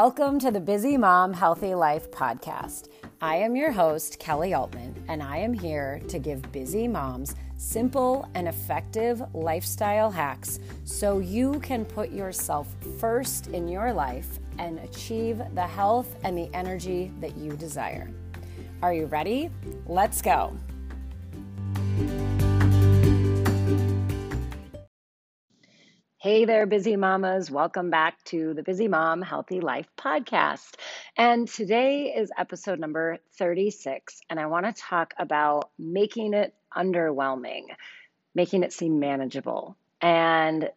Welcome to the Busy Mom Healthy Life podcast. I am your host, Kelly Altman, and I am here to give busy moms simple and effective lifestyle hacks so you can put yourself first in your life and achieve the health and the energy that you desire. Are you ready? Let's go. Hey there, busy mamas. Welcome back to the Busy Mom Healthy Life podcast. And today is episode number 36. And I want to talk about making it underwhelming, making it seem manageable. And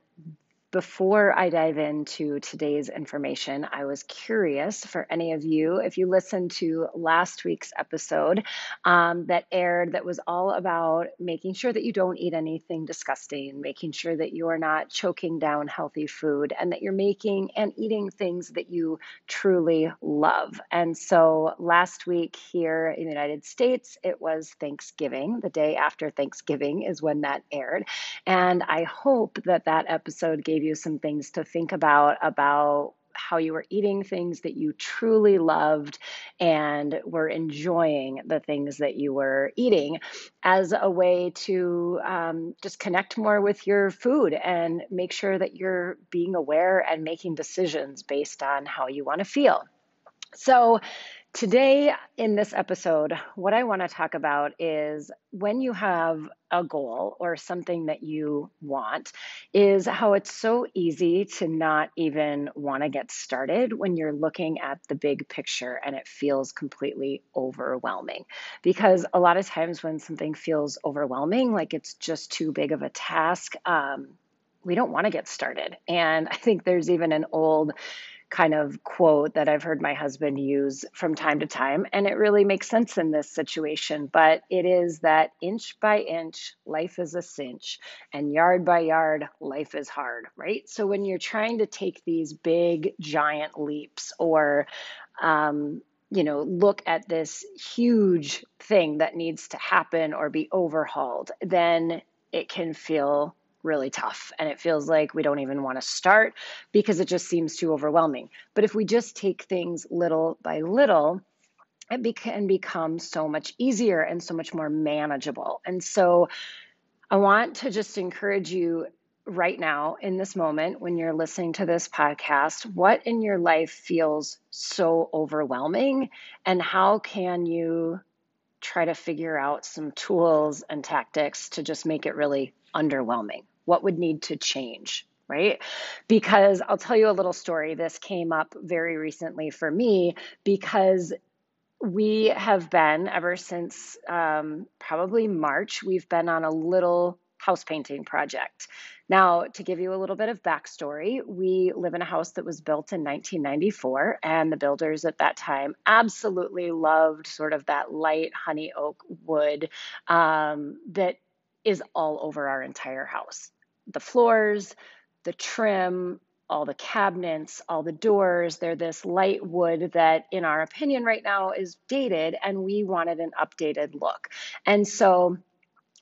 before I dive into today's information, I was curious for any of you, if you listened to last week's episode um, that aired, that was all about making sure that you don't eat anything disgusting, making sure that you are not choking down healthy food, and that you're making and eating things that you truly love. And so last week here in the United States, it was Thanksgiving. The day after Thanksgiving is when that aired. And I hope that that episode gave gave you some things to think about about how you were eating things that you truly loved and were enjoying the things that you were eating as a way to um, just connect more with your food and make sure that you're being aware and making decisions based on how you want to feel. So, Today, in this episode, what I want to talk about is when you have a goal or something that you want, is how it's so easy to not even want to get started when you're looking at the big picture and it feels completely overwhelming. Because a lot of times when something feels overwhelming, like it's just too big of a task, um, we don't want to get started. And I think there's even an old kind of quote that I've heard my husband use from time to time, and it really makes sense in this situation. But it is that inch by inch, life is a cinch, and yard by yard, life is hard, right? So when you're trying to take these big, giant leaps or um, you know, look at this huge thing that needs to happen or be overhauled, then it can feel really tough and it feels like we don't even want to start because it just seems too overwhelming. But if we just take things little by little, it can become so much easier and so much more manageable. And so I want to just encourage you right now in this moment when you're listening to this podcast, what in your life feels so overwhelming and how can you try to figure out some tools and tactics to just make it really underwhelming? What would need to change? Right? Because I'll tell you a little story. This came up very recently for me because we have been, ever since um, probably March, we've been on a little house painting project. Now, to give you a little bit of backstory, we live in a house that was built in 1994, and the builders at that time absolutely loved sort of that light honey oak wood um, that is all over our entire house. The floors, the trim, all the cabinets, all the doors. They're this light wood that, in our opinion, right now is dated, and we wanted an updated look. And so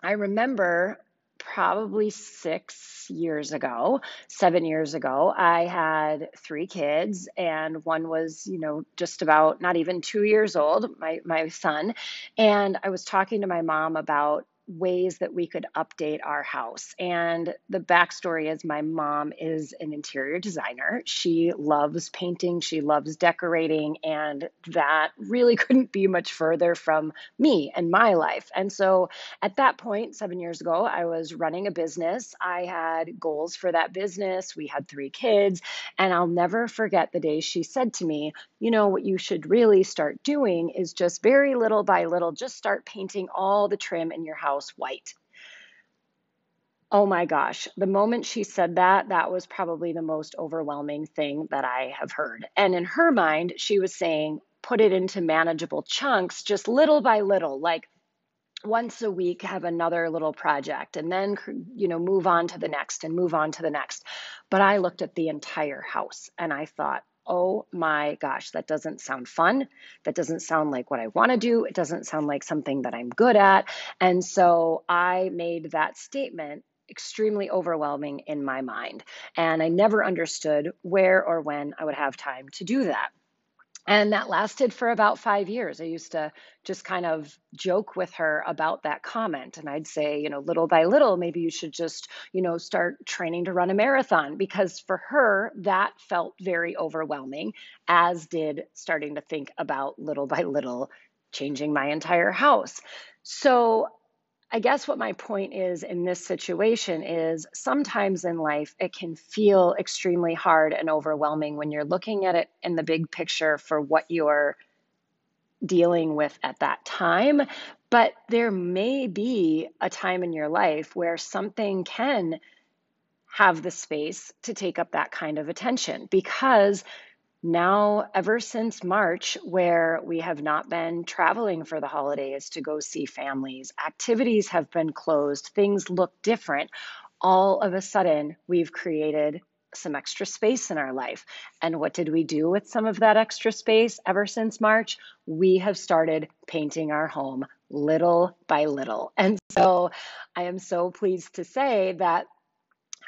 I remember probably six years ago, seven years ago, I had three kids, and one was, you know, just about not even two years old, my, my son. And I was talking to my mom about ways that we could update our house. And the backstory is my mom is an interior designer. She loves painting, she loves decorating, and that really couldn't be much further from me and my life. And so at that point, seven years ago, I was running a business. I had goals for that business. We had three kids. And I'll never forget the day she said to me, You know, what you should really start doing is just very little by little, just start painting all the trim in your house house white. Oh my gosh, the moment she said that, that was probably the most overwhelming thing that I have heard. And in her mind, she was saying, put it into manageable chunks, just little by little, like once a week have another little project and then you know move on to the next and move on to the next but i looked at the entire house and i thought oh my gosh, that doesn't sound fun. That doesn't sound like what I want to do. It doesn't sound like something that I'm good at. And so I made that statement extremely overwhelming in my mind. And I never understood where or when I would have time to do that. And that lasted for about five years. I used to just kind of joke with her about that comment. And I'd say, you know, little by little, maybe you should just, you know, start training to run a marathon because for her, that felt very overwhelming, as did starting to think about little by little changing my entire house. So I guess what my point is in this situation is sometimes in life it can feel extremely hard and overwhelming when you're looking at it in the big picture for what you're dealing with at that time. But there may be a time in your life where something can have the space to take up that kind of attention because now, ever since March, where we have not been traveling for the holidays to go see families, activities have been closed, things look different. All of a sudden, we've created some extra space in our life. And what did we do with some of that extra space ever since March? We have started painting our home little by little. And so I am so pleased to say that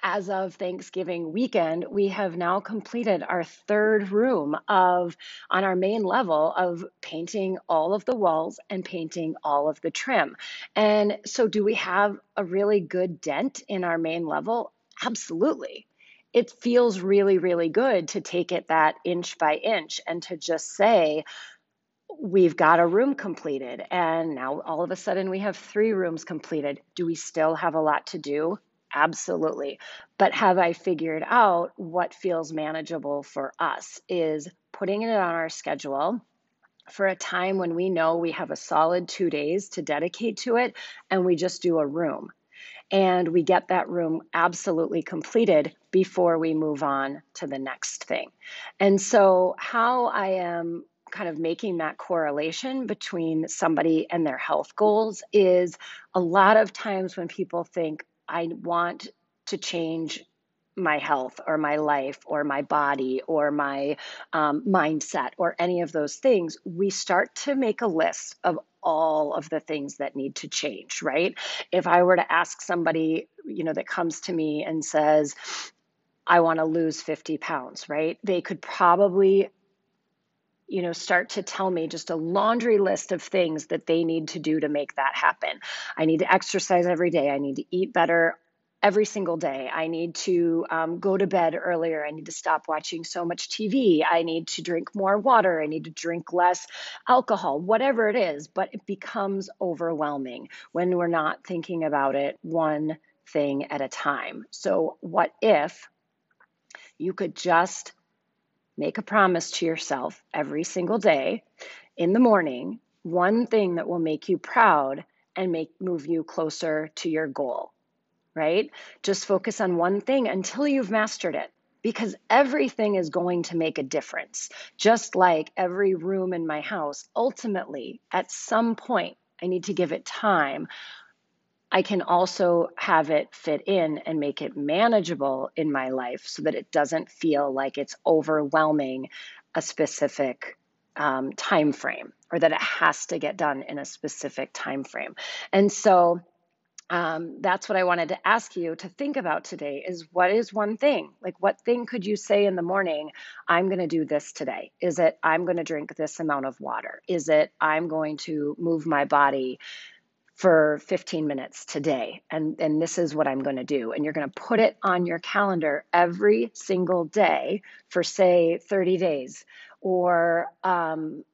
as of Thanksgiving weekend, we have now completed our third room of on our main level of painting all of the walls and painting all of the trim. And so do we have a really good dent in our main level? Absolutely. It feels really, really good to take it that inch by inch and to just say, we've got a room completed. And now all of a sudden we have three rooms completed. Do we still have a lot to do? Absolutely. But have I figured out what feels manageable for us is putting it on our schedule for a time when we know we have a solid two days to dedicate to it and we just do a room. And we get that room absolutely completed before we move on to the next thing. And so, how I am kind of making that correlation between somebody and their health goals is a lot of times when people think, I want to change my health or my life or my body or my um, mindset or any of those things, we start to make a list of all of the things that need to change, right? If I were to ask somebody, you know, that comes to me and says, I want to lose 50 pounds, right? They could probably you know start to tell me just a laundry list of things that they need to do to make that happen. I need to exercise every day. I need to eat better every single day. I need to um, go to bed earlier. I need to stop watching so much tv i need to drink more water. I need to drink less alcohol whatever it is but it becomes overwhelming when we're not thinking about it one thing at a time. So what if you could just make a promise to yourself every single day in the morning, one thing that will make you proud and make move you closer to your goal. Right? Just focus on one thing until you've mastered it because everything is going to make a difference. Just like every room in my house, ultimately, at some point, I need to give it time I can also have it fit in and make it manageable in my life so that it doesn't feel like it's overwhelming a specific um, time frame or that it has to get done in a specific time frame. And so um, that's what I wanted to ask you to think about today is what is one thing? Like, what thing could you say in the morning? I'm going to do this today. Is it I'm going to drink this amount of water? Is it I'm going to move my body for 15 minutes today and and this is what I'm going to do. And you're going to put it on your calendar every single day for say 30 days. Or um,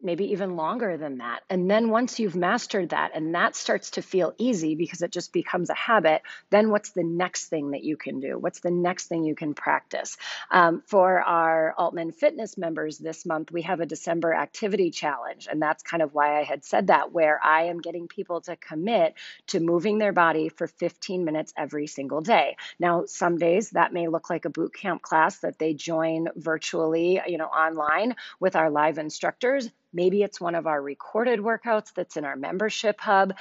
maybe even longer than that. And then once you've mastered that and that starts to feel easy because it just becomes a habit, then what's the next thing that you can do? What's the next thing you can practice? Um, for our Altman Fitness members this month, we have a December activity challenge. And that's kind of why I had said that, where I am getting people to commit to moving their body for 15 minutes every single day. Now, some days that may look like a boot camp class that they join virtually, you know, online with our live instructors Maybe it's one of our recorded workouts that's in our membership hub.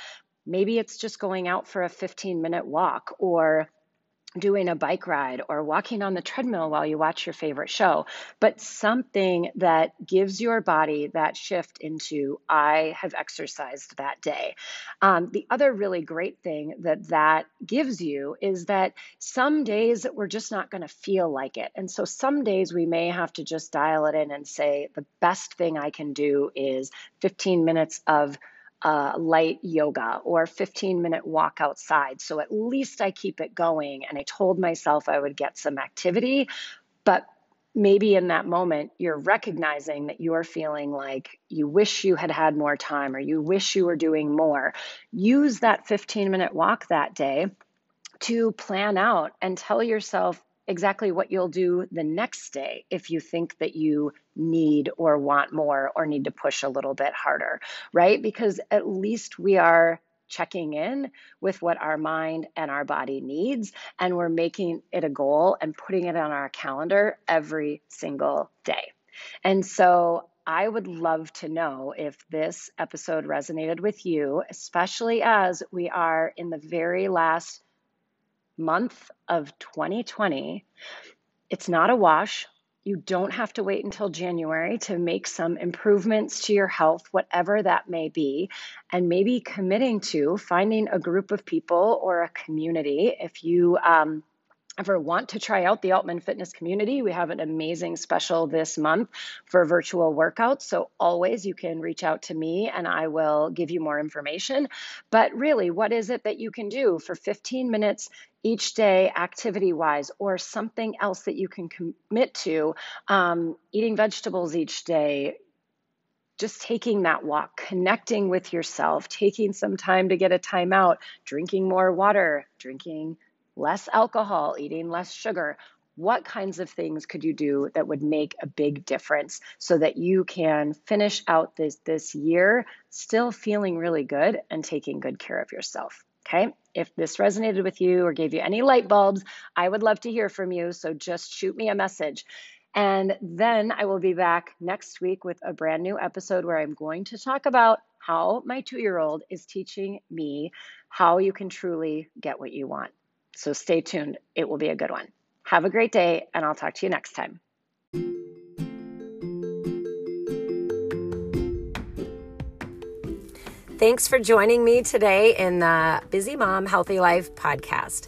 Maybe it's just going out for a 15 minute walk or doing a bike ride or walking on the treadmill while you watch your favorite show, but something that gives your body that shift into, I have exercised that day. Um, the other really great thing that that gives you is that some days we're just not going to feel like it. And so some days we may have to just dial it in and say, the best thing I can do is 15 minutes of uh, light yoga or 15 minute walk outside. So at least I keep it going. And I told myself I would get some activity, but maybe in that moment you're recognizing that you are feeling like you wish you had had more time or you wish you were doing more. Use that 15 minute walk that day to plan out and tell yourself exactly what you'll do the next day if you think that you need or want more or need to push a little bit harder, right? Because at least we are checking in with what our mind and our body needs and we're making it a goal and putting it on our calendar every single day. And so I would love to know if this episode resonated with you, especially as we are in the very last month of 2020. It's not a wash. You don't have to wait until January to make some improvements to your health, whatever that may be, and maybe committing to finding a group of people or a community. If you um, ever want to try out the Altman Fitness community, we have an amazing special this month for virtual workouts. So always you can reach out to me and I will give you more information. But really, what is it that you can do for 15 minutes each day, activity wise, or something else that you can commit to? Um, eating vegetables each day, just taking that walk, connecting with yourself, taking some time to get a timeout, drinking more water, drinking less alcohol, eating less sugar. What kinds of things could you do that would make a big difference so that you can finish out this, this year still feeling really good and taking good care of yourself? Okay. If this resonated with you or gave you any light bulbs, I would love to hear from you. So just shoot me a message. And then I will be back next week with a brand new episode where I'm going to talk about how my two year old is teaching me how you can truly get what you want. So stay tuned. It will be a good one. Have a great day, and I'll talk to you next time. Thanks for joining me today in the Busy Mom Healthy Life podcast.